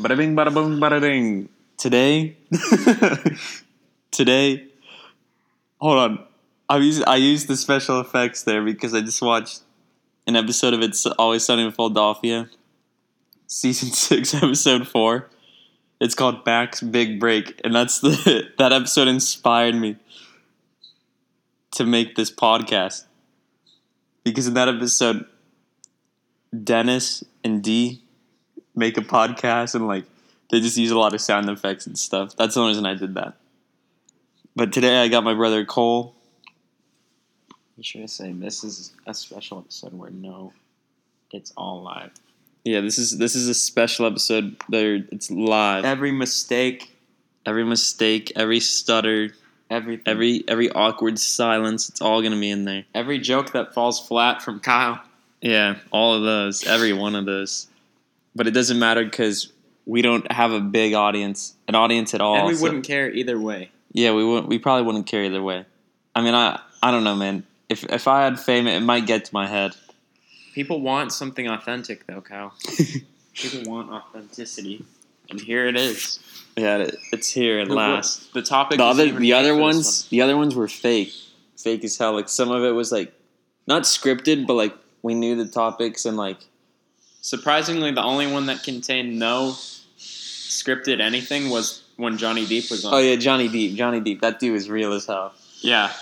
Bada bing, bada boom, bada ding. Today, today, hold on. I used I used the special effects there because I just watched an episode of It's Always Sunny in Philadelphia, season six, episode four. It's called Mac's Big Break, and that's the that episode inspired me to make this podcast because in that episode, Dennis and Dee make a podcast and like they just use a lot of sound effects and stuff. That's the only reason I did that. But today I got my brother Cole. You should say this is a special episode where no, it's all live. Yeah, this is this is a special episode. There, it's live. Every mistake, Every mistake, every stutter, everything, every every awkward silence, it's all gonna be in there. every joke that falls flat from Kyle. Yeah, all of those, every one of those. But it doesn't matter because we don't have a big audience, an audience at all. and we so- wouldn't care either way. Yeah, we wouldn't. We probably wouldn't care either way. I mean, I I don't know, man. If if I had fame, it might get to my head. People want something authentic, though, Kyle. People want authenticity, and here it is. yeah, it, it's here at The- last. The topic. The other the other ones the other ones were fake, fake as hell. Like some of it was like not scripted, but like we knew the topics and like one. Surprisingly, the only one that contained no scripted anything was when Johnny Deep was on. oh yeah, Johnny Deep, Johnny Deep. That dude is real as hell. Yeah.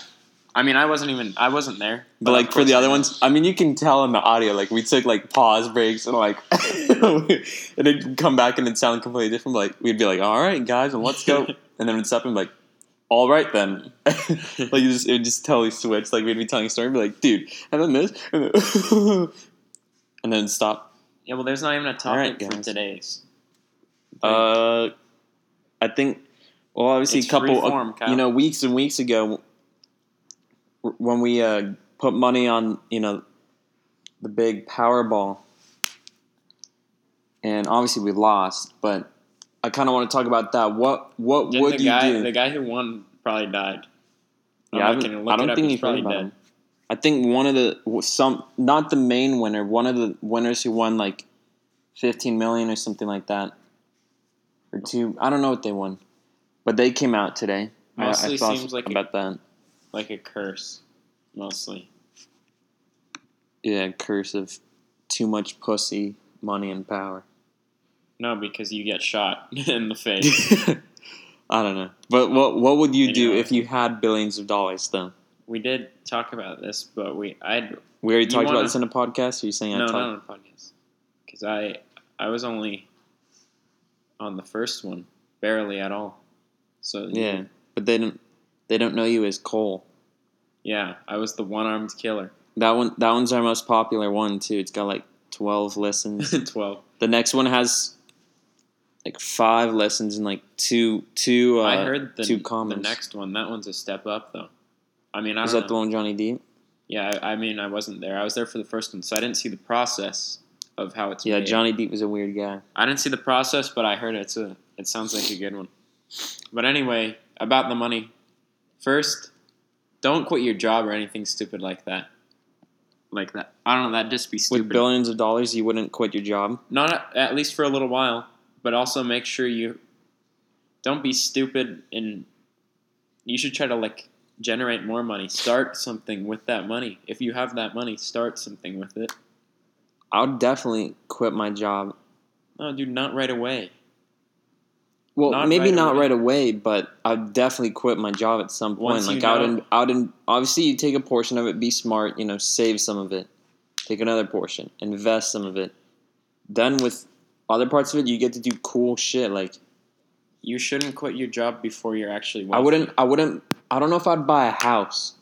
I mean, I wasn't even. I wasn't there. But of like for the other ones, I mean, you can tell in the audio. Like we took like pause breaks and like, and it'd come back and it'd sound completely different. Like we'd be like, "All right, guys, and let's go," and then stop and like, "All right then." like you just it would just totally switch. Like we'd be telling a story, and be like, "Dude," and then this, and then, and then stop. Yeah, well, there's not even a topic Alright, for today's. Uh, I think. Well, obviously, It's a couple, form, you know, weeks and weeks ago, when we uh, put money on, you know, the big Powerball, and obviously we lost, but I kind of want to talk about that. What what Didn't would the you guy, do? The guy who won probably died. I'm yeah, I, not haven't- look I don't think he's probably dead. him. I think one of the some not the main winner, one of the winners who won like fifteen million or something like that, or two. I don't know what they won, but they came out today. I- I Mostly saw seems like a- about that. Like a curse, mostly. Yeah, curse of too much pussy, money, and power. No, because you get shot in the face. I don't know, but what what would you do if you had billions of dollars? Though we did talk about this, but we I we already talked about wanna- this in a podcast. Are you saying I no talked? not on the podcast because I I was only on the first one, barely at all. So Yeah, but they don't they don't know you as Cole. yeah, I was the one armed killer. That one that one's our most popular one too. It's got like twelve listens. Twelve. the next one has like five lessons and like two two uh, I heard the, two the comments. next one. That one's a step up, though. I mean, I don't that the one Johnny Deep? Yeah, I, I mean, I wasn't there. I was there for the first one, so I didn't see the process of how it's Yeah, made. Johnny Deep was a weird guy. I didn't see the process, but I heard it's a. It sounds like a good one. But anyway, about the money. First, don't quit your job or anything stupid like that. Like that. I don't know. That'd just be stupid. With billions of dollars, you wouldn't quit your job. Not at, at least for a little while, but also make sure you don't be stupid and you should try to like generate more money. Start something with that money. If you have that money, start something with it. I'll definitely quit my job. No, dude, not right away. Well, Not maybe right not away. right away, but I'd definitely quit my job at some point. Once like out know- and out and obviously you take a portion of it, be smart, you know, save some of it, take another portion, invest some of it. Then with other parts of it, you get to do cool shit. Like You shouldn't quit your job before you're actually. I wouldn't, I wouldn't, I don't know if I'd buy a house.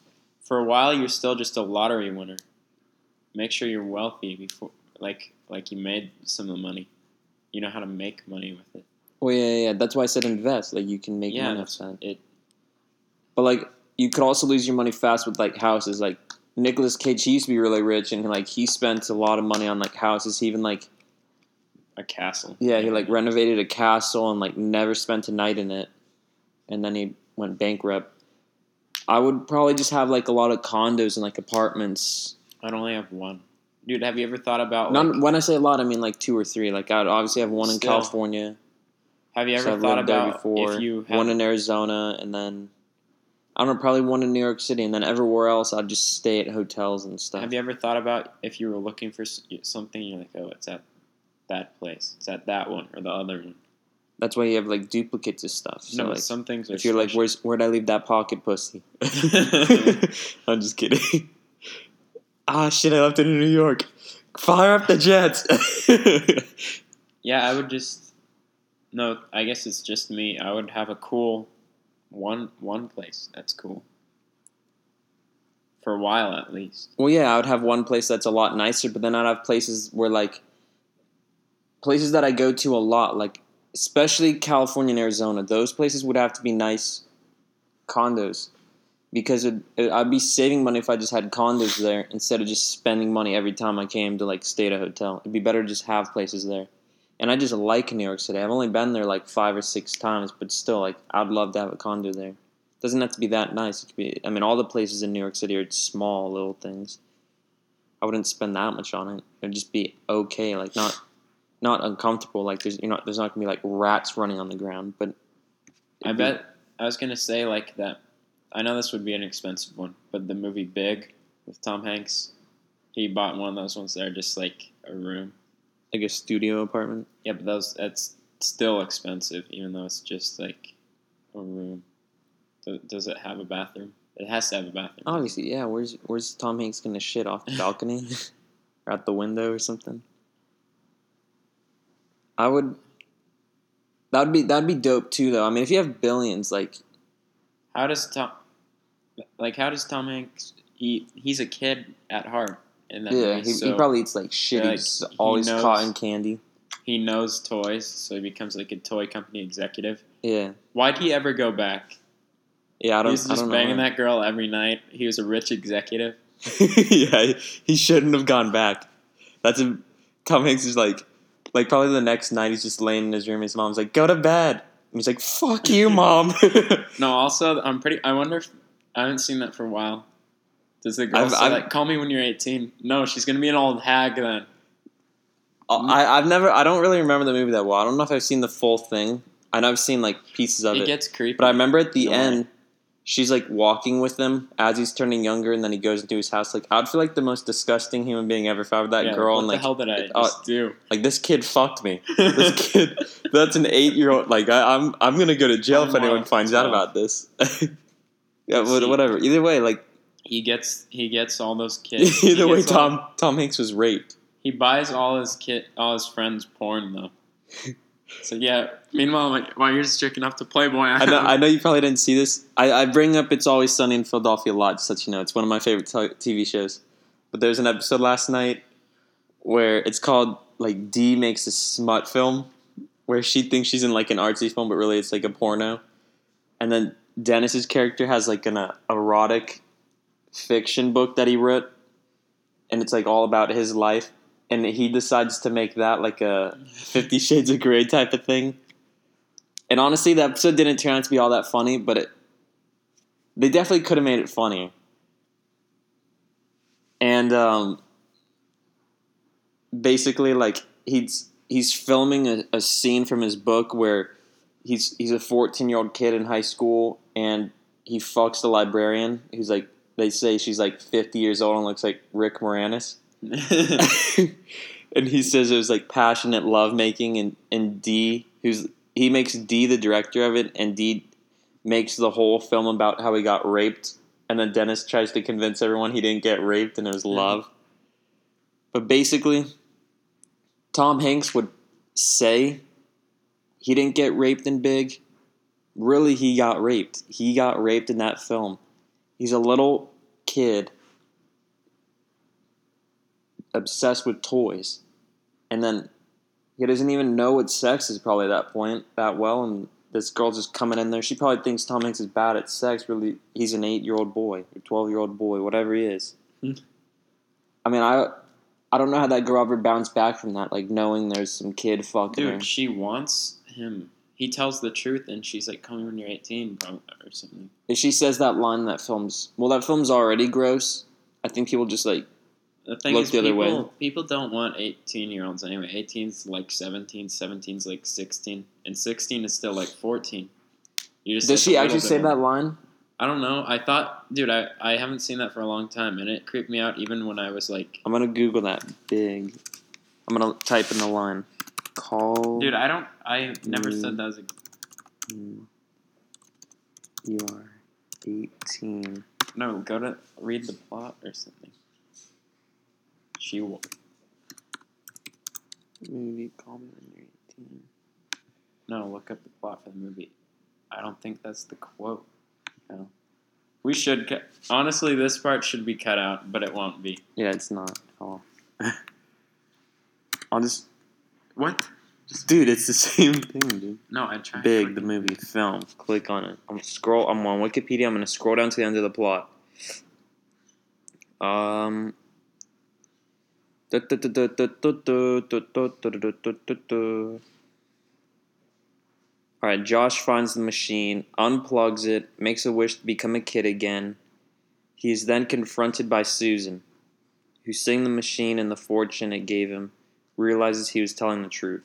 For a while, you're still just a lottery winner. Make sure you're wealthy before, like, like you made some of the money. You know how to make money with it. Well, yeah, yeah, yeah. That's why I said invest. Like you can make yeah, money off that. it. But like you could also lose your money fast with like houses. Like Nicolas Cage, he used to be really rich, and like he spent a lot of money on like houses. He even like A castle. yeah, he like renovated a castle and like never spent a night in it, and then he went bankrupt. I would probably just have like a lot of condos and like apartments. I'd only have one. Dude, have you ever thought about Not like, when I say a lot, I mean like two or three. Like I'd obviously have one in Still. California. Have you ever I've thought about before. if you had one in Arizona, and then I don't know, probably one in New York City, and then everywhere else I'd just stay at hotels and stuff. Have you ever thought about if you were looking for something, you're like, oh, it's at that place, it's at that one or the other one. That's why you have like duplicates of stuff. So no, like, some things if you're like, "Where's where'd I leave that pocket pussy?" I'm just kidding. ah, shit! I left it in New York. Fire up the jets. yeah, I would just. No, I guess it's just me. I would have a cool one one place that's cool for a while at least. well, yeah, I would have one place that's a lot nicer, but then I'd have places where like places that I go to a lot, like especially California and Arizona. Those places would have to be nice condos because it, it, I'd be saving money if I just had condos there instead of just spending money every time I came to like stay at a hotel. It'd be better to just have places there. And I just like New York City. I've only been there like five or six times, but still, like I'd love to have a condo there. doesn't have to be that nice. It could be. I mean, all the places in New York City are small little things. I wouldn't spend that much on it. It'd just be okay, like not not uncomfortable. Like there's you're not there's not gonna be like rats running on the ground, but I be- bet I was gonna say like that. I know this would be an expensive one, but the movie Big with Tom Hanks, he bought one of those ones that are just like a room. like a studio apartment. Yeah, but those that's still expensive, even though it's just like a room. Does it have a bathroom? It has to have a bathroom. Obviously, yeah. Where's where's Tom Hanks gonna shit off the balcony or out the window or something? I would. That'd be that'd be dope too, though. I mean, if you have billions, like How does Tom, like, how does Tom Hanks? He he's a kid at heart in that yeah, he, so he probably eats like shit. like, He's he always knows- cotton candy. he knows toys, so he becomes like a toy company executive. Yeah, Why'd he ever go back? yeah. I don't. was I just don't banging know. that girl every night. He was a rich executive. yeah, he shouldn't have gone back. That's a Tom Hanks is like, like probably the next night he's just laying in his room. His mom's like, "Go to bed." And he's like, "Fuck you, mom." No, also I'm pretty. I wonder if I haven't seen that for a while. Does the girl I've- say I've- like, "Call me when you're 18"? No, she's gonna be an old hag then. Uh, I, I've never. I don't really remember the movie that well. I don't know if I've seen the full thing. I know I've seen like pieces of It it, gets creepy. but I remember at the No. end, she's like walking with him as he's turning younger, and then he goes into his house. Like I'd feel like the most disgusting human being ever if I were that Yeah, girl, What and the like, hell did I uh, do? like this kid fucked me. This kid, that's an eight year old. Like I, I'm, I'm gonna go to jail if I'm anyone finds out about this. yeah, See. whatever. Either way, like He gets he gets all those kids. either way, gets all- Tom Tom Hanks was raped. he buys all his kid all his friends porn though. So yeah. Meanwhile, like, while you're just jerking off to Playboy, I know, I know you probably didn't see this. I, I bring up It's Always Sunny in Philadelphia a lot, just so you know. It's one of my favorite t- TV shows. But there's an episode last night where it's called, like, Dee makes a smut film, where she thinks she's in, like, an artsy film, but really it's, like, a porno. And then Dennis's character has, like, an uh, erotic fiction book that he wrote, and it's, like, all about his life. And he decides to make that, like, a Fifty Shades of Grey type of thing. And honestly, the episode didn't turn out to be all that funny, but it they definitely could have made it funnier. And um, basically, like he's he's filming a, a scene from his book where he's he's a fourteen year old kid in high school, and he fucks the librarian who's like they say she's like fifty years old and looks like Rick Moranis. and he says it was like passionate lovemaking and, and Dee who's he makes Dee the director of it and Dee makes the whole film about how he got raped and then Dennis tries to convince everyone he didn't get raped and it was mm-hmm. love. But basically Tom Hanks would say he didn't get raped in Big. Really he got raped. He got raped in that film. He's a little kid obsessed with toys. And then he doesn't even know what sex is probably at that point that well. And this girl's just coming in there. She probably thinks Tom Hanks is bad at sex. Really, he's an eight year old boy or 12 year old boy, whatever he is. Hmm. I mean, I. I don't know how that girl ever bounced back from that, like knowing there's some kid fucking her. Dude, she wants him. He tells the truth, and she's like, "Come when you're 18, bro," or something. If she says that line, that film's well, that film's already gross. I think people just like The thing Look is, the other people, way. people don't want 18 year olds anyway. 18's like 17, 17's like 16, and 16 is still like 14. You just Does she actually say that line? I don't know. I thought, dude, I, I haven't seen that for a long time, and it creeped me out even when I was like, I'm gonna Google that big. I'm gonna type in the line. Call. dude, I don't, I never said that was a. You are 18. No, go to read the plot or something. She will. Movie. Call me 18. No, look up the plot for the movie. I don't think that's the quote. No. We should cut. Honestly, this part should be cut out, but it won't be. Yeah, it's not at all. I'll just. What? Dude, it's the same thing, dude. No, I tried. Big, the movie, film. Click on it. I'm scroll. I'm on Wikipedia. I'm gonna scroll down to the end of the plot. Um. All right, Josh finds the machine, unplugs it, makes a wish to become a kid again. He is then confronted by Susan, who seeing the machine and the fortune it gave him, realizes he was telling the truth.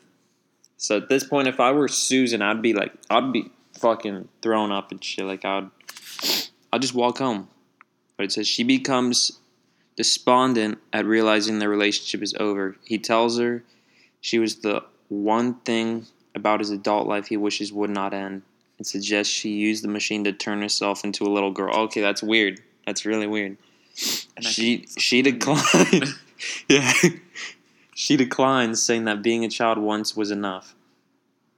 So at this point, if I were Susan, I'd be like, I'd be fucking thrown up and shit. Like I'd, I'd just walk home. But it says she becomes despondent at realizing their relationship is over. He tells her she was the one thing about his adult life he wishes would not end, and suggests she use the machine to turn herself into a little girl. Okay, that's weird. That's really weird. And She she declined. yeah, she declines, saying that being a child once was enough,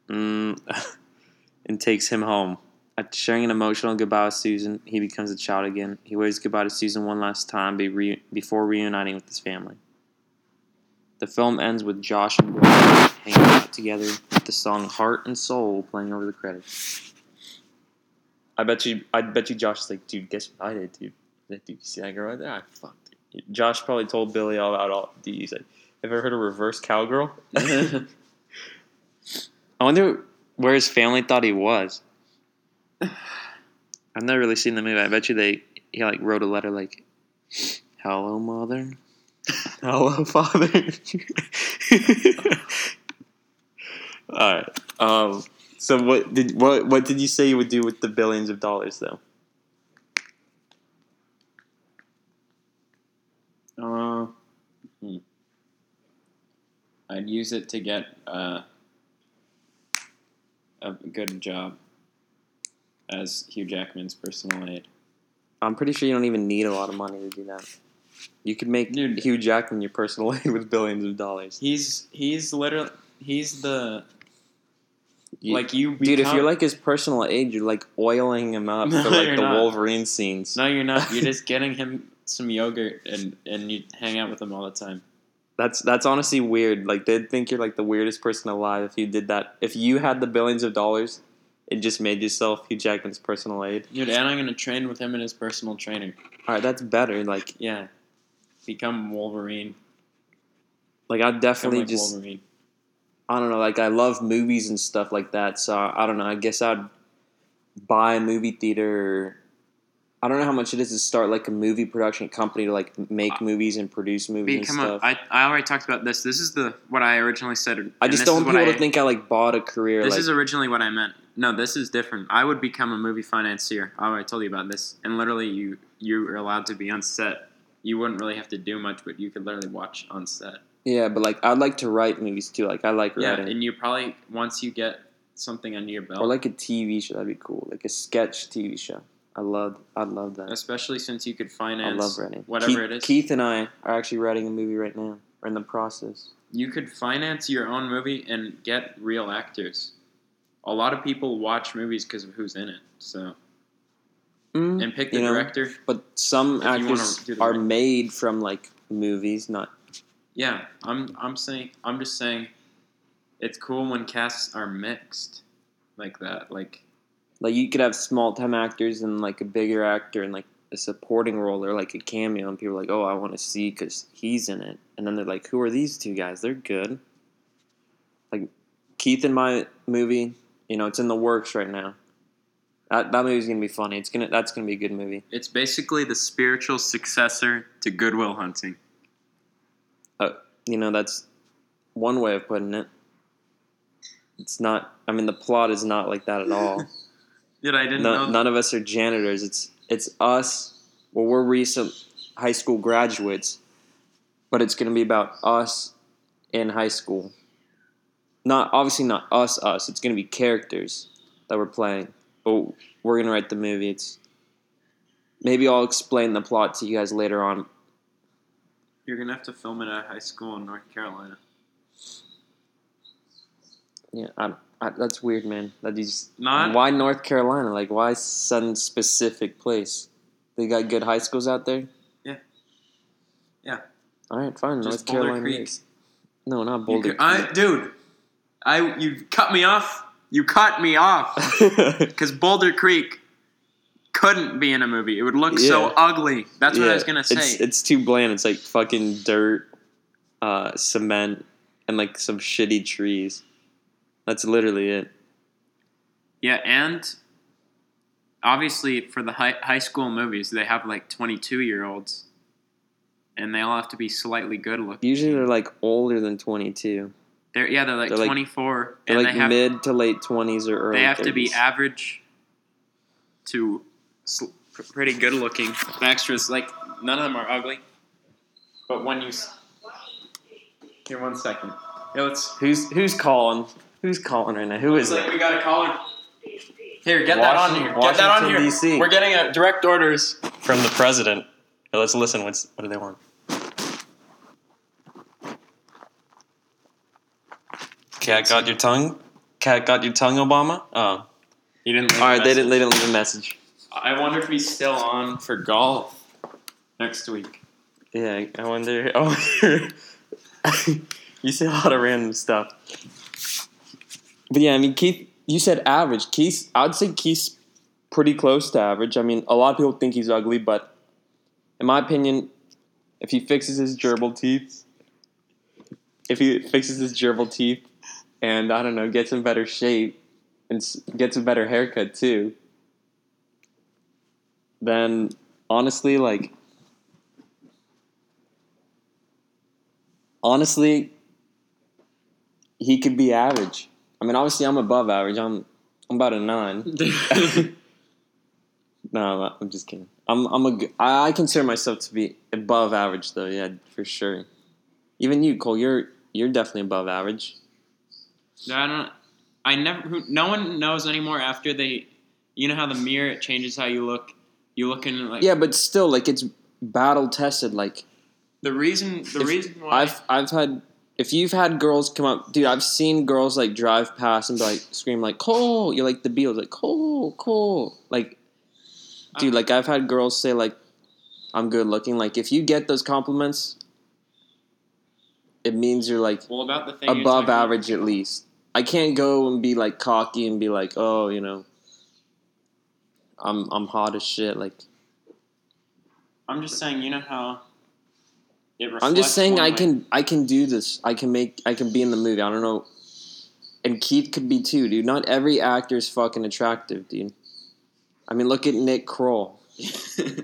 mm, and takes him home. After sharing an emotional goodbye with Susan, he becomes a child again. He waves goodbye to Susan one last time be re- before reuniting with his family. The film ends with Josh and Billy hanging out together with the song "Heart and Soul" playing over the credits. I bet you, I bet you, Josh is like, dude, guess what I did, dude? Dude, you see that girl right there? I fucked her. Josh probably told Billy all about all. Dude, he's like, have you ever heard of reverse cowgirl? I wonder where his family thought he was. I've never really seen the movie. I bet you they he like wrote a letter like, "Hello, mother. Hello, father." all right. Um. So what did what what did you say you would do with the billions of dollars though? Uh, hmm. I'd use it to get uh, a good job as Hugh Jackman's personal aide. I'm pretty sure you don't even need a lot of money to do that. You could make Dude. Hugh Jackman your personal aide with billions of dollars. He's he's literally he's the You- like you. Dude, if you're like his personal aide, you're like oiling him up No, for like the not. Wolverine scenes. no, you're not. You're just getting him some yogurt and and you hang out with him all the time. That's that's honestly weird. Like they'd think you're like the weirdest person alive if you did that. If you had the billions of dollars, it just made yourself Hugh Jackman's personal aide. Dude, and I'm gonna train with him and his personal trainer. All right, that's better. Like Yeah, become Wolverine. like I'd definitely like just Wolverine. I don't know. Like I love movies and stuff like that. So I don't know. I guess I'd buy a movie theater. I don't know how much it is to start like a movie production company to like make uh, movies and produce movies and Become a, stuff. I, I already talked about this. This is the what I originally said. I just don't want people I- to think I like bought a career. This like, is originally what I meant. No, this is different. I would become a movie financier. Oh, I told you about this. And literally, you you are allowed to be on set. You wouldn't really have to do much, but you could literally watch on set. yeah, but like I'd like to write movies too. Like I like Yeah, writing. and you probably once you get something under your belt, or like a TV show. That'd be cool. Like a sketch TV show. I love. I'd love that. especially since you could finance. I love writing. whatever Keith, it is. Keith and I are actually writing a movie right now. We're in the process. You could finance your own movie and get real actors. A lot of people watch movies because of who's in it. So Mm, and pick the you know, director. But some If you wanna actors are right- made from like movies, not. Yeah, I'm I'm saying I'm just saying it's cool when casts are mixed like that. Like Like you could have small time actors and like a bigger actor and like a supporting role or like a cameo, and people are like, "Oh, I want to see because he's in it." And then they're like, "Who are these two guys? They're good." Like Keith in my movie, you know, it's in the works right now. That that movie's gonna be funny. It's gonna that's gonna be a good movie. it's basically the spiritual successor to Good Will Hunting. Uh, you know, that's one way of putting it. It's not. I mean, the plot is not like that at all. Dude, I didn't No, know. none of us are janitors. It's it's us. Well, we're recent high school graduates, but it's going to be about us in high school. Not obviously not us. Us. It's going to be characters that we're playing. But we're going to write the movie. It's maybe I'll explain the plot to you guys later on. You're gonna have to film it at a high school in North Carolina. Yeah, I, I, that's weird, man. That just Not why North Carolina? Like why some specific place? They got good high schools out there. Yeah. Yeah. All right, fine. just North Boulder Carolina. Creek. No, not Boulder. could- I, dude, I you cut me off. You cut me off because Boulder Creek couldn't be in a movie. It would look so ugly. That's what I was gonna say. It's, it's too bland. It's like fucking dirt, uh, cement, and like some shitty trees. That's literally it. yeah, and obviously for the high high school movies, they have like twenty two year olds, and they all have to be slightly good looking. Usually they're like older than twenty two. They're yeah, they're like They're like- twenty four, They're and like they have mid to late twenties or early. they have to be average to sl- pretty good looking. The extras, like none of them are ugly, but when you s- here, one second. Yeah, let's. Who's who's calling? Who's calling right now? Who is like it? we got a caller. Here, get that on Washington- here. Get that on here. Washington, D.C.. We're getting a direct orders. From the president. Now let's listen. What's what do they want? Cat got your tongue. Cat got your tongue, Obama. Oh, He didn't. leave all a. They didn't. They didn't leave a message. I wonder if he's still on for golf next week. Yeah, I wonder. I wonder. you say a lot of random stuff. But yeah, I mean, Keith. You said average. Keith. I'd say Keith's pretty close to average. I mean, a lot of people think he's ugly, but in my opinion, if he fixes his gerbil teeth, if he fixes his gerbil teeth, and I don't know, gets in better shape and gets a better haircut too, then honestly, like honestly, he could be average. I mean, obviously, I'm above average. I'm I'm about a nine. no, I'm, not- I'm just kidding. I'm I'm a I consider myself to be above average, though. Yeah, for sure. Even you, Cole, you're you're definitely above average. I don't. I never. Who, no one knows anymore after they. You know how the mirror it changes how you look. You look in like. Yeah, but still, like it's battle tested. Like The reason. The If reason why. I've I've had if you've had girls come up, dude, I've seen girls like drive past and be like scream like Cole, you're like the Beatles, like Cole, Cole, like dude, uh, like I've had girls say like I'm good looking. Like if you get those compliments, it means you're like well, about the thing. above talking about- average at least. I can't go and be like cocky and be like, oh, you know, I'm I'm hot as shit. Like I'm just saying. You know how. It I'm just saying I way. can I can do this. I can make I can be in the movie. I don't know. And Keith could be too, dude. Not every actor is fucking attractive, dude. I mean, look at Nick Kroll.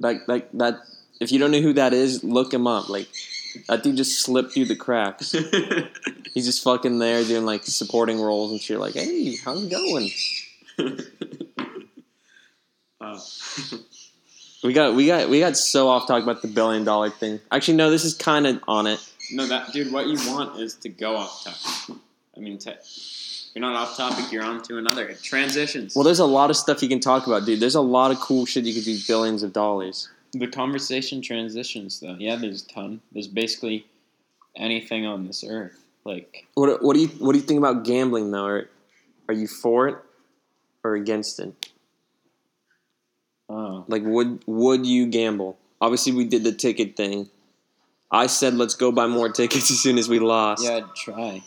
Like like that. If you don't know who that is, look him up. Like that dude just slipped through the cracks. He's just fucking there doing like supporting roles and shit. Like, hey, how's it going? oh. We got we got we got so off talk about the billion dollar thing. Actually, no, this is kind of on it. No, that dude. What you want is to go off topic. I mean, you're not off topic. You're on to another. It transitions. Well, there's a lot of stuff you can talk about, dude. There's a lot of cool shit you could do billions of dollars. The conversation transitions, though. Yeah, there's a ton. There's basically anything on this earth. Like, What what do you what do you think about gambling though? Are, are you for it or against it? oh, Like would would you gamble? Obviously we did the ticket thing. I said let's go buy more tickets as soon as we lost. yeah, I'd try.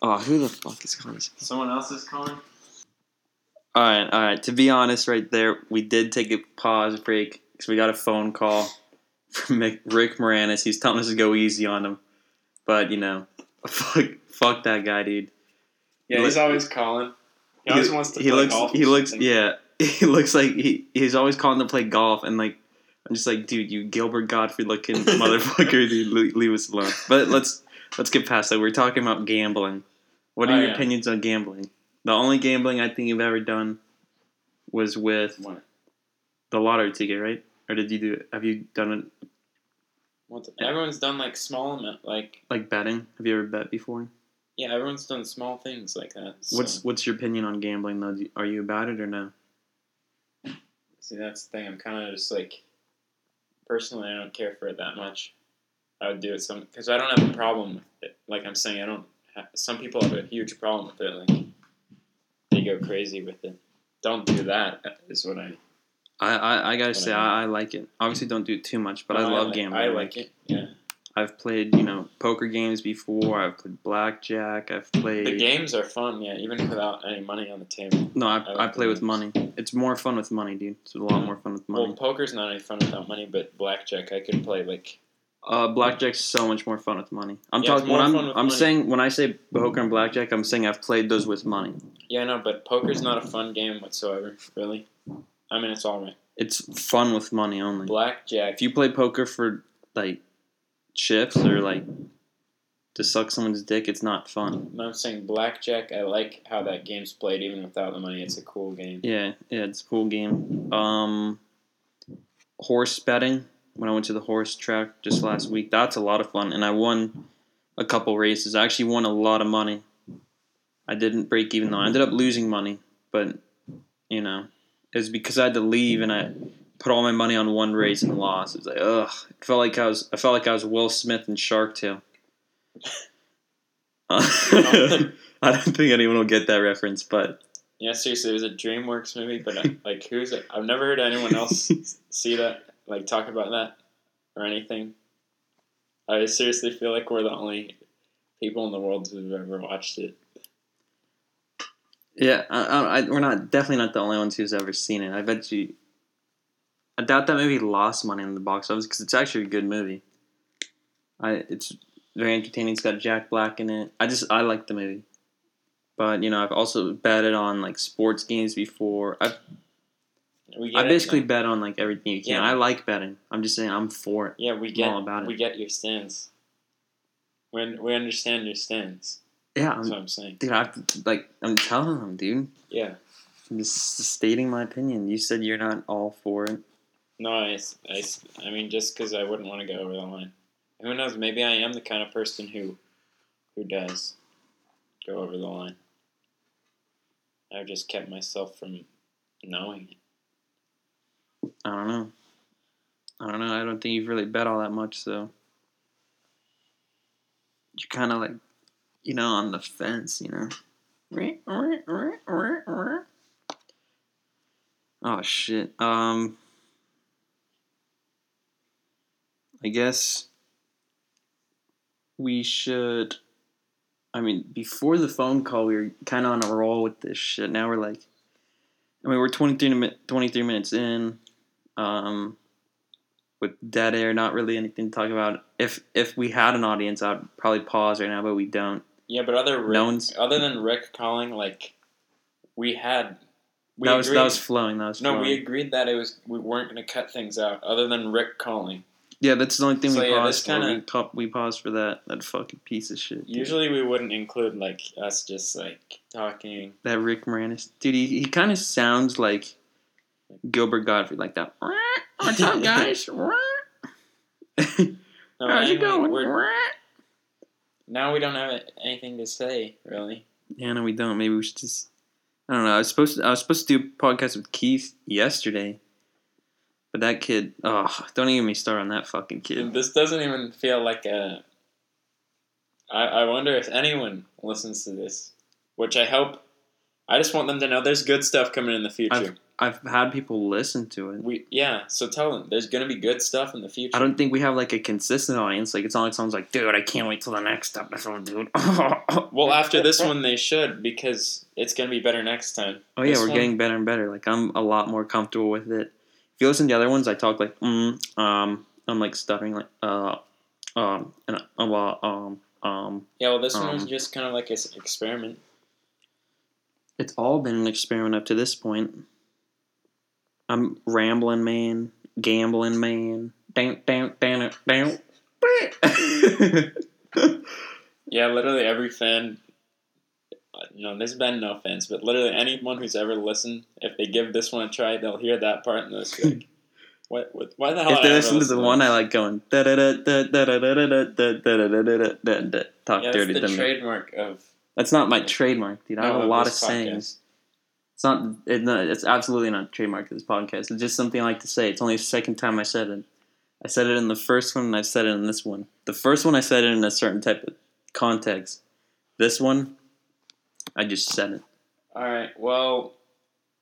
Oh, who the fuck is calling? Someone else is calling. All right, all right. To be honest, right there, we did take a pause break because we got a phone call from Rick Moranis. He's telling us to go easy on him, but you know, fuck, fuck that guy, dude. Yeah, He he's look- always calling. He always wants to he play looks, golf. He looks, something. yeah. He looks like he, he's always calling to play golf, and like I'm just like, dude, you Gilbert Godfrey looking motherfucker, dude, leave, leave us alone. But let's let's get past that. We're talking about gambling. What are Oh, your yeah. opinions on gambling? The only gambling I think you've ever done was with What? The lottery ticket, right? Or did you do it? Have you done it What the- everyone's done like small amount, like like betting? Have you ever bet before? yeah, everyone's done small things like that. So. What's what's your opinion on gambling though? Do- Are you about it or no? See, that's the thing. I'm kind of just like, personally, I don't care for it that much. I would do it some because I don't have a problem with it. Like I'm saying, I don't. Ha- some people have a huge problem with it. Like they go crazy with it. Don't do that. Is what I. I I, I gotta say I, I like it. Obviously, don't do it too much, but I No, love like- gambling. I like it. Yeah. I've played you know poker games before. I've played blackjack. I've played. The games are fun. Yeah, even without any money on the table. No, I, I I, play with money. It's more fun with money, dude. It's a lot more fun with money. Well, poker's not any fun without money, but blackjack I could play like. Uh, blackjack's so much more fun with money. I'm Yeah, talking when I'm I'm money. saying when I say poker and blackjack, I'm saying I've played those with money. Yeah, no, but poker's not a fun game whatsoever. Really. I mean, it's alright. It's fun with money only. Blackjack. If you play poker for like chips or like to suck someone's dick, it's not fun. No, I'm saying blackjack. I like how that game's played, even without the money. It's a cool game. Yeah, yeah, it's a cool game. Um, horse betting. When I went to the horse track just last week, that's a lot of fun, and I won a couple races. I actually won a lot of money. I didn't break even though. I ended up losing money, but you know, it was because I had to leave and I put all my money on one race and lost. It was like, ugh. It felt like I was. I felt like I was Will Smith in Shark Tale. I don't think anyone will get that reference, but Yeah, seriously, it was a DreamWorks movie, but uh, like, who's it? I've never heard anyone else see that, like, talk about that or anything. I seriously feel like we're the only people in the world who've ever watched it. Yeah, I, I, I- we're not definitely not the only ones who's ever seen it. I bet you. I doubt that movie lost money in the box office because it's actually a good movie. I it's very entertaining. It's got Jack Black in it. I just I like the movie, but you know I've also betted on like sports games before. I've I basically though. bet on like everything you can. Yeah. I like betting. I'm just saying I'm for it. yeah, we I'm get all about it. we get your stance. We we understand your stance. Yeah, That's I'm, what I'm saying. dude. I like I'm telling them, dude. Yeah. I'm just stating my opinion. You said you're not all for it. No, I, I, I mean, just because I wouldn't want to go over the line. Who knows? Maybe I am the kind of person who, who does, go over the line. I've just kept myself from knowing it. I don't know. I don't know. I don't think you've really bet all that much, so you're kind of like, you know, on the fence, you know. Oh shit. Um, I guess we should. I mean, before the phone call, we were kind of on a roll with this shit. Now we're like, I mean, we're 23, mi- 23 minutes in um, with dead air. Not really anything to talk about. If if we had an audience, I'd probably pause right now, but we don't. Yeah, but other Rick, other than Rick calling, like we had, we that was agreed, that was flowing. That was no, flowing. we agreed that it was we weren't going to cut things out. Other than Rick calling, yeah, that's the only thing So, we yeah, paused this for. kinda- We, ta- we paused for that. That fucking piece of shit. dude. usually we wouldn't include like us just like talking. that Rick Moranis dude. He, he kind of sounds like Gilbert Godfrey, like that. What's up, guys? How's it going? Now we don't have anything to say really. Yeah, no, we don't. Maybe we should just. I don't know. I was supposed to. I was supposed to do a podcast with Keith yesterday, but that kid. Oh, don't even me start on that fucking kid. This doesn't even feel like a. I, I wonder if anyone listens to this, which I hope. I just want them to know there's good stuff coming in the future. I've had people listen to it. we yeah, so tell them there's gonna be good stuff in the future. I don't think we have like a consistent audience. Like it's not like someone's like, dude, I can't wait till the next episode, dude. Well, after this one, they should because it's gonna be better next time. Oh yeah, This we're one- getting better and better. Like I'm a lot more comfortable with it. If you listen to the other ones, I talk like mm, um, I'm like stuttering like uh, um, and uh, well, um, um. Yeah, well, this one was Um, just kind of like an experiment. It's all been an experiment up to this point. I'm rambling, man. gambling man. Down, down, down, down. Yeah, literally every fan. uh, No, there's been no fans, but literally anyone who's ever listened, if they give this one a try, they'll hear that part and they'll be like, "What? what why the hell?" if they listen to the one I like going da da da da da da da da da da da da da da da talk dirty that's to the trademark of. That's not my trademark, dude. I have a lot of sayings. It's not. It, no, it's absolutely not a trademark of this podcast. It's just something I like to say. It's only the second time I said it. I said it in the first one, and I've said it in this one. The first one I said it in a certain type of context. This one, I just said it. All right. Well,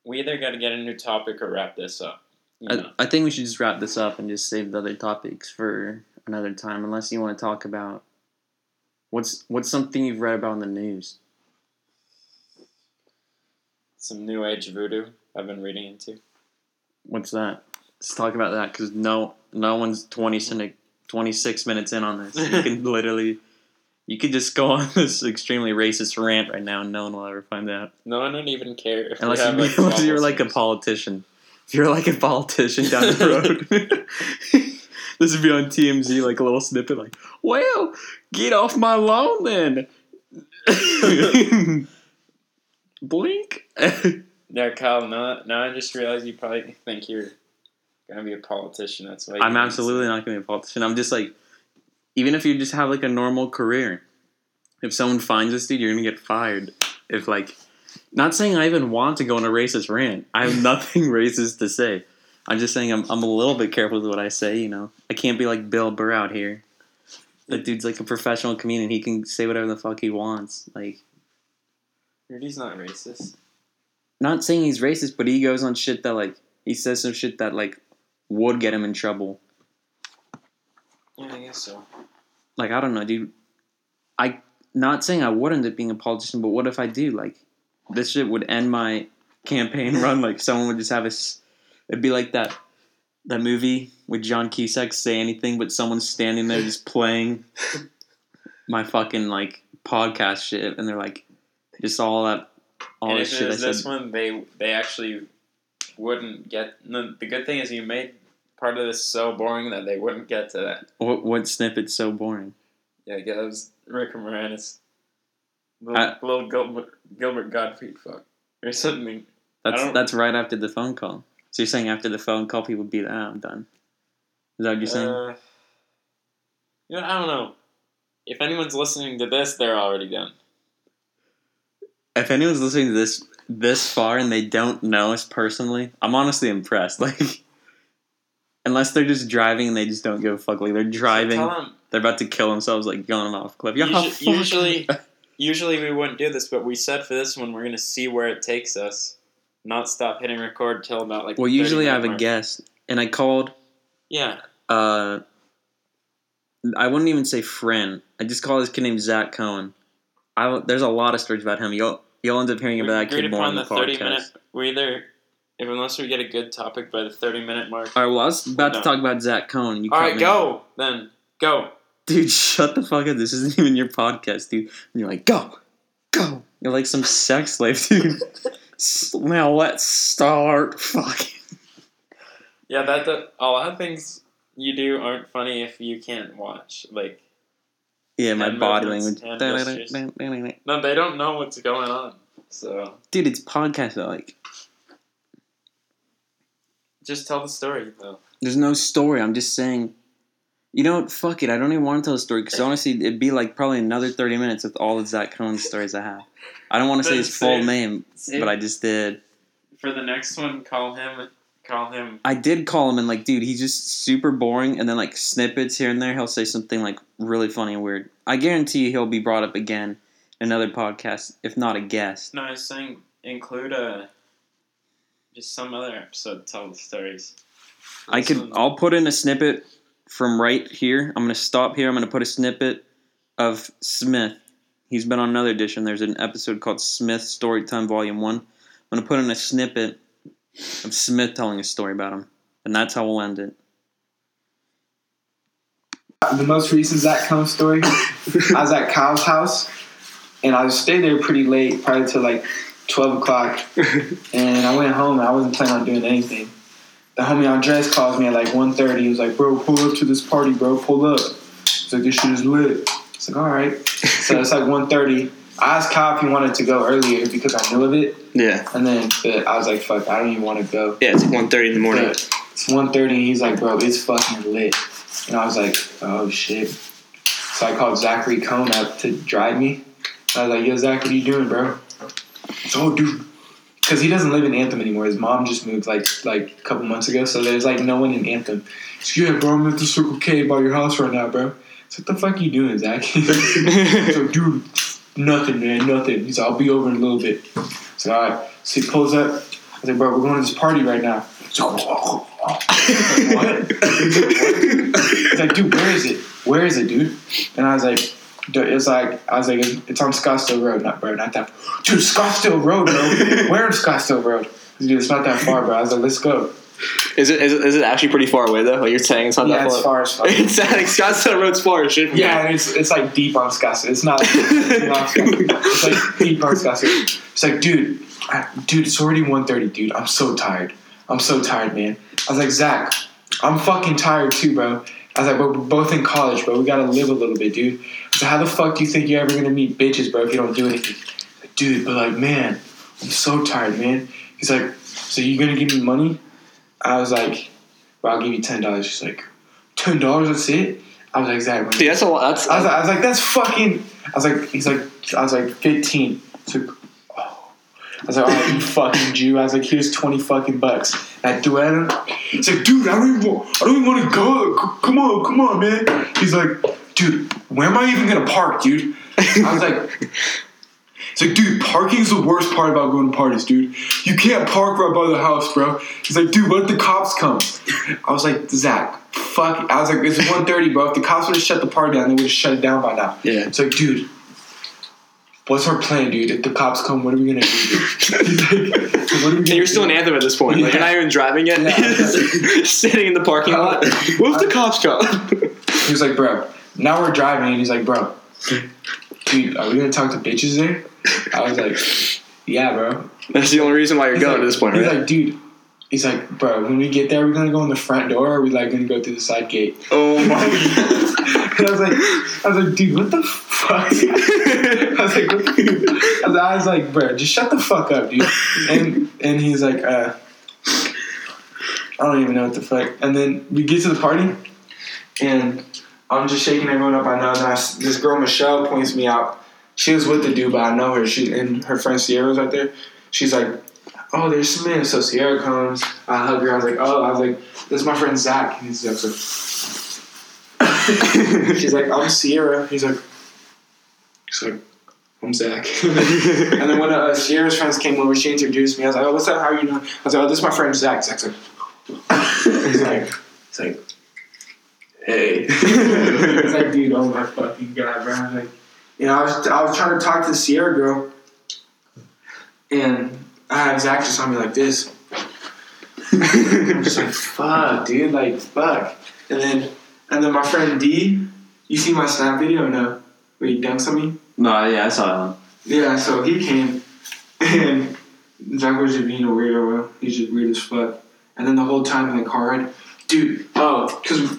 we either got to get a new topic or wrap this up. You I. I think we should just wrap this up and just save the other topics for another time, unless you want to talk about what's what's something you've read about in the news. Some new age voodoo I've been reading into. What's that? Let's talk about that because no, no one's 20, 26 minutes in on this. You can literally, you could just go on this extremely racist rant right now, and no one will ever find out. No one would even care if Unless, you, like unless you're like a politician. If you're like a politician down the road, this would be on TMZ, like a little snippet, like, "Well, get off my lawn then." Blink. Yeah, Kyle. Now, now I just realized you probably think you're gonna be a politician. That's why. I'm absolutely not going to be a politician. I'm just like, even if you just have like a normal career, if someone finds this dude, you're going to get fired. If like, not saying I even want to go on a racist rant. I have nothing racist to say. I'm just saying I'm, I'm a little bit careful with what I say. You know, I can't be like Bill Burr out here. That dude's like a professional comedian. He can say whatever the fuck he wants. Like, Rudy's not racist. not saying he's racist, but he goes on shit that like he says some shit that like would get him in trouble. Yeah, I guess so. like I don't know, dude. I not saying I would end up being a politician, but what if I do? Like this shit would end my campaign run. Like someone would just have a. s- It'd be like that that movie with John Cusack say anything, but someone's standing there just playing my fucking like podcast shit, and they're like just all that all and this if shit it I was this one, they they actually wouldn't get. No, the good thing is you made part of this so boring that they wouldn't get to that. What what snippet's so boring? Yeah, yeah, that was Rick Moranis. Little, I- little Gilbert, Gilbert Gottfried fuck. Or something. That's that's right after the phone call. So you're saying after the phone call, people would be like, ah, I'm done. Is that what you're saying? Uh, you know, I don't know. If anyone's listening to this, they're already done. If anyone's listening to this this far and they don't know us personally, I'm honestly impressed. Like, unless they're just driving and they just don't give a fuck, like they're driving, Tell 'em- they're about to kill themselves, like going off a cliff. Usu- usually- Usually we wouldn't do this, but we said for this one we're gonna see where it takes us. Not stop hitting record till about like. well, usually I 30 have a guest, and I called. Yeah, uh I wouldn't even say friend. I just call this kid named Zach Cohen. I there's a lot of stories about him. You'll you'll end up hearing we about that kid more on the, the podcast. minute. We either, if unless we get a good topic by the thirty minute mark. All right, well, I was about No. to talk about Zach Cohen. You All right, go then. Go. Dude, shut the fuck up. This isn't even your podcast, dude. And you're like, go, go. You're like some sex slave, dude. Now let's start fucking. Yeah, that a lot of things you do aren't funny if you can't watch. Like, Yeah, my body language. no, they don't know what's going on. So Dude, it's podcast like. just tell the story though. there's no story. I'm just saying. You know what? Fuck it. I don't even want to tell a story because honestly, it'd be like probably another 30 minutes with all the Zach Cohen stories I have. I don't want to say his full name, but I just did. For the next one, call him. Call him. I did call him and like, dude, he's just super boring. And then like snippets here and there, he'll say something like really funny and weird. I guarantee you he'll be brought up again in another podcast, if not a guest. No, I was saying include a just some other episode. to Tell the stories. I This could. I'll put in a snippet from right here. I'm gonna stop here. I'm gonna put a snippet of Smith. He's been on another edition. There's an episode called Smith Storytime Volume One. I'm gonna put in a snippet of Smith telling a story about him, and that's how we'll end it. the most recent Zach Cohen story, I was at Kyle's house, and I stayed there pretty late, probably till like twelve o'clock. And I went home, and I wasn't planning on doing anything. the homie Andres calls me at like 1.30. He was like, bro, pull up to this party, bro. Pull up. He's like, this shit is lit. It's like, all right. So it's like 1.30. I asked Kyle if he wanted to go earlier because I knew of it. Yeah. And then but I was like, fuck, I don't even want to go. Yeah, it's like 1.30 in the morning. It's 1.30 and he's like, bro, it's fucking lit. And I was like, oh shit. So I called Zachary Cohn up to drive me. I was like, yo, Zach, what are you doing, bro? Oh, dude. Because he doesn't live in Anthem anymore. His mom just moved like like a couple months ago. So there's like no one in Anthem. He's like, yeah, bro, I'm at the Circle K by your house right now, bro. Like, what the fuck are you doing, Zach? Like, dude, nothing, man, nothing. He's like, I'll be over in a little bit. So all right. So he pulls up. I like, bro, we're going to this party right now. He's like, what? He's like, dude, where is it? Where is it, dude? And I was like, it's like, I was like, it's on Scottsdale Road, not bro, not that. Dude, Scottsdale Road, bro. Where in Scottsdale Road? Dude, it's not that far, bro. I was like, let's go. Is it, is it is it actually pretty far away though? Like you're saying it's not Yeah, that it's far. far as fuck. It's like Scottsdale Road's far as shit. Yeah, and it's it's like deep on Scottsdale. It's not. It's, it's like deep on Scottsdale. It's like, dude, I, dude, it's already 1.30, dude. I'm so tired. I'm so tired, man. I was like, Zach, I'm fucking tired too, bro. I was like, but we're both in college, bro. We gotta live a little bit, dude. So how the fuck do you think you're ever gonna meet bitches, bro, if you don't do anything? Like, dude, but like, man, I'm so tired, man. He's like, so you gonna give me money? I was like, well, I'll give you ten dollars. She's like, ten dollars? That's it? I was like, exactly. Dude, that's a lot. That's I was, like, I was like, that's fucking. I was like, he's like, I was like, fifteen. He's like, oh. I was like, all right, you fucking Jew. I was like, here's twenty fucking bucks. And I threw it at him. He's like, dude, I don't even, want, I don't even want to go. Come on, come on, man. He's like, dude, where am I even gonna park, dude? I was like. It's like, dude, parking is the worst part about going to parties, dude. You can't park right by the house, bro. He's like, dude, what if the cops come? I was like, Zach, fuck. I was like, it's 1.30, bro. If the cops would have shut the party down, they would have shut it down by now. yeah. It's like, dude, what's our plan, dude? If the cops come, what are we gonna do? dude? He's like, what are we And you're still in? Anthem at this point. Like you're not even driving yet. Yeah. Sitting in the parking lot. Uh, what if the cops come? He was like, bro, now we're driving, and he's like, bro, dude, are we gonna talk to bitches there? I was like, yeah, bro. That's the only reason why you're He's going like, to this point, He's right? like, dude. He's like, bro, when we get there, we're gonna go in the front door, or are we like gonna go through the side gate? oh my god. And I was like, I was like, dude, what the fuck? I was like, what I was, I was like, bro, just shut the fuck up, dude. And and he's like, uh, I don't even know what the fuck. And then we get to the party, and I'm just shaking everyone up. I know. And I this girl Michelle points me out. She was with the dude, but I know her. She and her friend Sierra's right there. She's like, oh, there's some. So Sierra comes. I hug her. I was like, oh, I was like, this is my friend Zach. And he's like. She's like, I'm Sierra. He's like, she's like, I'm Zach. and then when uh, Sierra's friends came over, she introduced me. I was like, oh, what's up? How are you doing? I was like, oh, this is my friend Zach. Zach's like, he's like, he's like, hey. he's like, dude, oh my fucking god, bro. I was like, you know, I was, I was trying to talk to the Sierra girl, and I had Zach just on me like this. I'm just like, fuck, dude, like, fuck. And then, and then my friend Dee, you see my snap video or no? Uh, where he dunks on me? No, yeah, I saw one. Yeah, so he came, and Zach was just being a weirdo, bro. He's just weird as fuck. And then the whole time in the car dude, oh, cause,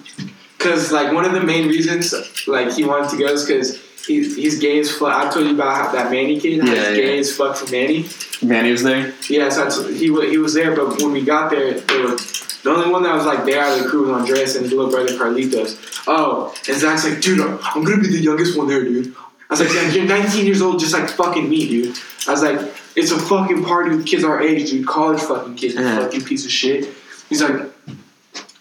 cause like one of the main reasons like he wanted to go is because he, he's gay as fuck. I told you about how that Manny kid, how Yeah, he's gay as fuck for Manny. Manny was there. Yeah, so he he was there, but when we got there, there was the only one that was like there out of the crew was Andres and his little brother Carlitos. Oh, and Zach's like, dude, I'm, I'm gonna be the youngest one there, dude. I was like, Zach, you're 19 years old, just like fucking me, dude. I was like, it's a fucking party with kids our age, dude. College fucking kids, Yeah. fucking piece of shit. He's like,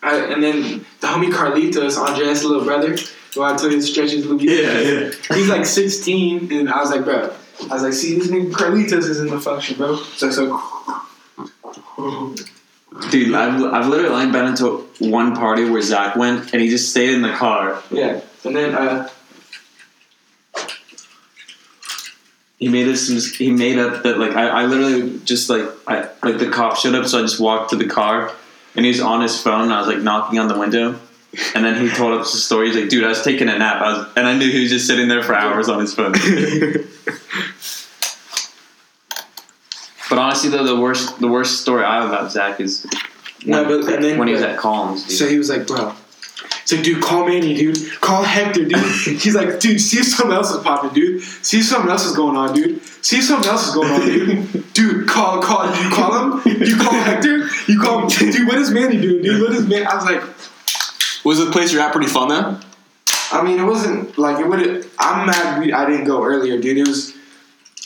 I, and then the homie Carlitos, Andres' little brother, who I told you to stretch his little yeah. He's like 16, and I was like, bro. I was like, see, this nigga Carlitos is in the function, bro. So, so. Dude, I've, I've literally only been into one party where Zach went and he just stayed in the car. Yeah, and then uh, He made us. some- He made up that like I, I literally just like I like the cop showed up, so I just walked to the car and he was on his phone. And I was like knocking on the window, and then he told us the story. He's like, "Dude, I was taking a nap." I was, and I knew he was just sitting there for hours on his phone. but honestly, though, the worst the worst story I have about Zach is No, but and then when he was at Collins, dude. So he was like, bro. He's like, dude, call Manny, dude. Call Hector, dude. He's like, dude, see if something else is popping, dude. See if something else is going on, dude. See if something else is going on, dude. Dude, call. Call him. You call Hector. You call him. Dude, what is Manny dude? What is Manny? I was like, Was the place you're at pretty fun though? I mean, it wasn't like it would. I'm mad we, I didn't go earlier, dude. It was,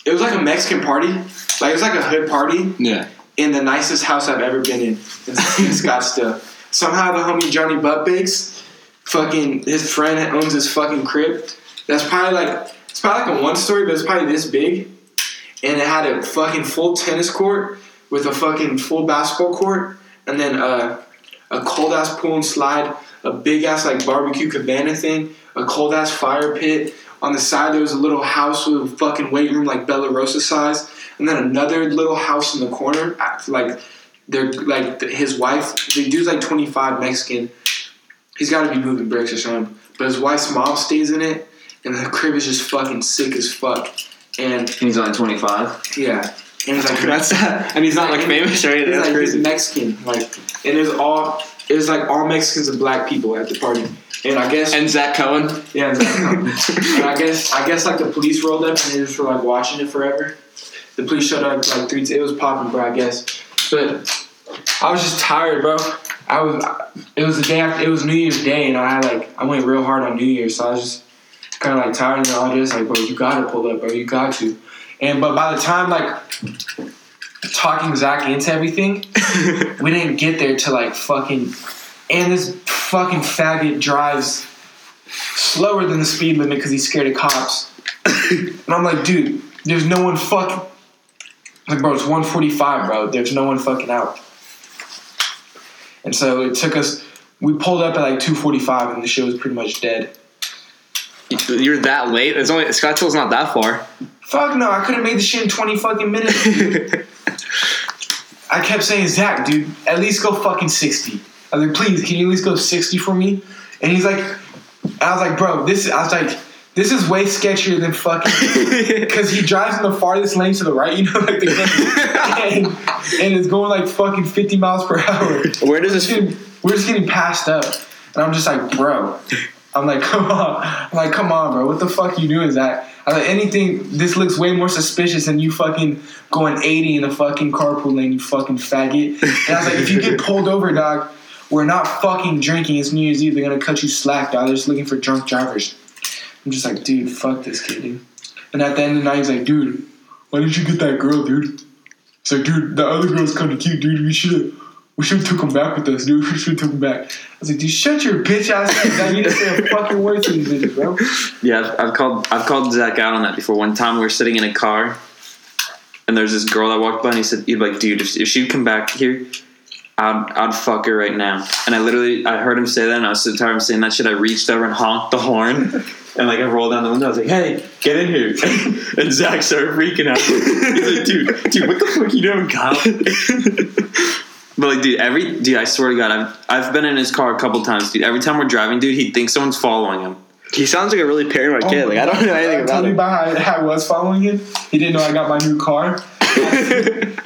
it was like a Mexican party. Like it was like a hood party Yeah. in the nicest house I've ever been in in Scottsdale. Somehow the homie Johnny Buttbakes, fucking his friend owns his fucking crib. That's probably like it's probably like a one story, but it's probably this big, and it had a fucking full tennis court with a fucking full basketball court, and then uh, a cold ass pool and slide, a big ass like barbecue cabana thing, a cold ass fire pit. On the side there was a little house with a fucking weight room like Bella Rosa size, and then another little house in the corner, like they're like his wife. The dude's like 25, Mexican. He's got to be moving bricks or something. But his wife's mom stays in it, and the crib is just fucking sick as fuck. And and he's only 25. yeah, and it's like That's and he's not like famous or anything. He's That's like he's crazy. Mexican, like, and it's all it's like all Mexicans and black people at the party. And I guess And Zach Cohen. yeah, and I guess I guess like the police rolled up and they just were like watching it forever. The police showed up like three. It was popping, bro. I guess, but I was just tired, bro. I was. It was the day after. It was New Year's Day, and I like I went real hard on New Year's, so I was just kind of like tired, and all just like, bro, you gotta pull up, bro. You got to. And but by the time like talking Zach into everything, we didn't get there to like fucking. And this fucking faggot drives slower than the speed limit because he's scared of cops. and I'm like, dude, there's no one fucking. Like, bro, it's 145, bro. There's no one fucking out. And so it took us. We pulled up at like 245, and the show was pretty much dead. You're that late. It's only Scottsdale's not that far. Fuck no, I could have made the shit in 20 fucking minutes. I kept saying, Zach, dude, at least go fucking 60. I was like, please, can you at least go 60 for me? And he's like, I was like, bro, this, I was like, this is way sketchier than fucking, because he drives in the farthest lane to the right, you know, like the, and, and it's going like fucking 50 miles per hour. Where does this? getting, we're just getting passed up. And I'm just like, bro. I'm like, come on. I'm like, come on, bro. What the fuck you doing, Zach? Like, anything, this looks way more suspicious than you fucking going 80 in a fucking carpool lane, you fucking faggot. And I was like, if you get pulled over, dog, we're not fucking drinking. It's New Year's Eve. They're gonna cut you slack, dog. They're just looking for drunk drivers. I'm just like, dude, fuck this kid, dude. And at the end of the night, he's like, dude, why didn't you get that girl, dude? It's like, dude, the other girl's kind of cute, dude. We should we should have took him back with us, dude. We should have took him back. I was like, dude, shut your bitch ass up. I need to say a fucking word to these bitches, bro. Yeah, I've, I've called I've called Zach out on that before. One time we were sitting in a car, and there's this girl that walked by, and he said, "He'd be like, dude, if, if she'd come back here, I'd I'd fuck her right now." And I literally I heard him say that, and I was so tired of saying that shit. I reached over and honked the horn, and like I rolled down the window. I was like, "Hey, get in here!" and Zach started freaking out. He's like, "Dude, dude, what the fuck you doing, Kyle?" But like, dude, every dude, I swear to God, I've I've been in his car a couple times, dude. Every time we're driving, dude, he thinks someone's following him. He sounds like a really paranoid Oh kid. Like I don't know anything I about told you him. about how I was following him. He didn't know I got my new car.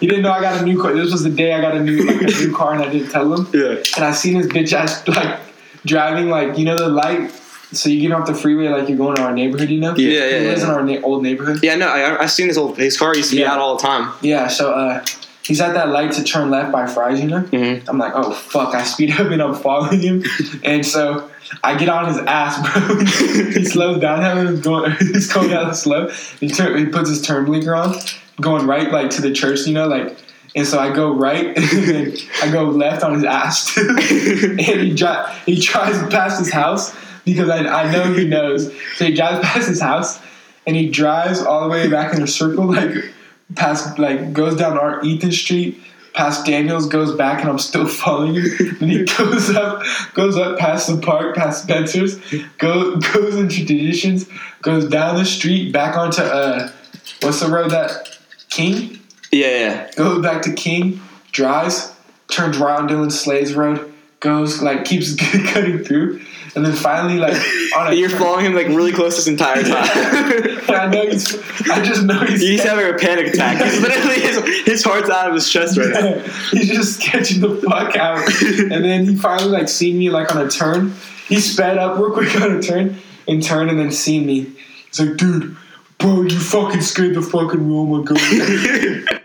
he didn't know I got a new car. This was the day I got a new like a new car, and I didn't tell him. Yeah. And I seen this bitch ass like driving like you know the light. So you get off the freeway like you're going to our neighborhood, you know? Yeah, yeah, He lives yeah. in our na- old neighborhood. Yeah, no, I I seen his old his car used to be Yeah. out all the time. Yeah, so uh, he's at that light to turn left by Fry's, you know? Mhm. I'm like, oh fuck! I speed up and I'm following him, and so I get on his ass, bro. he slows down, having he's going, he's going down slow. He turn, he puts his turn blinker on, going right like to the church, you know, like. And so I go right, and then I go left on his ass too. and he dri- he drives past his house because I, I know he knows. So he drives past his house, and he drives all the way back in a circle, like past like goes down our Ethan Street, past Daniels, goes back, and I'm still following him. And he goes up, goes up past the park, past Spencer's, go goes into Traditions, goes down the street, back onto uh, what's the road that King Yeah, yeah. goes back to King, drives, turns on Dylan Slade's road, goes like keeps cutting through, and then finally like on a You're turn- following him like really close this entire time. I know he's. I just know he's. He's having a panic attack. He's literally his, his heart's out of his chest right now. he's just sketching the fuck out, and then he finally like seen me like on a turn. He sped up real quick on a turn and turned and then seen me. He's like, dude, bro, you fucking scared the fucking room. Oh my god.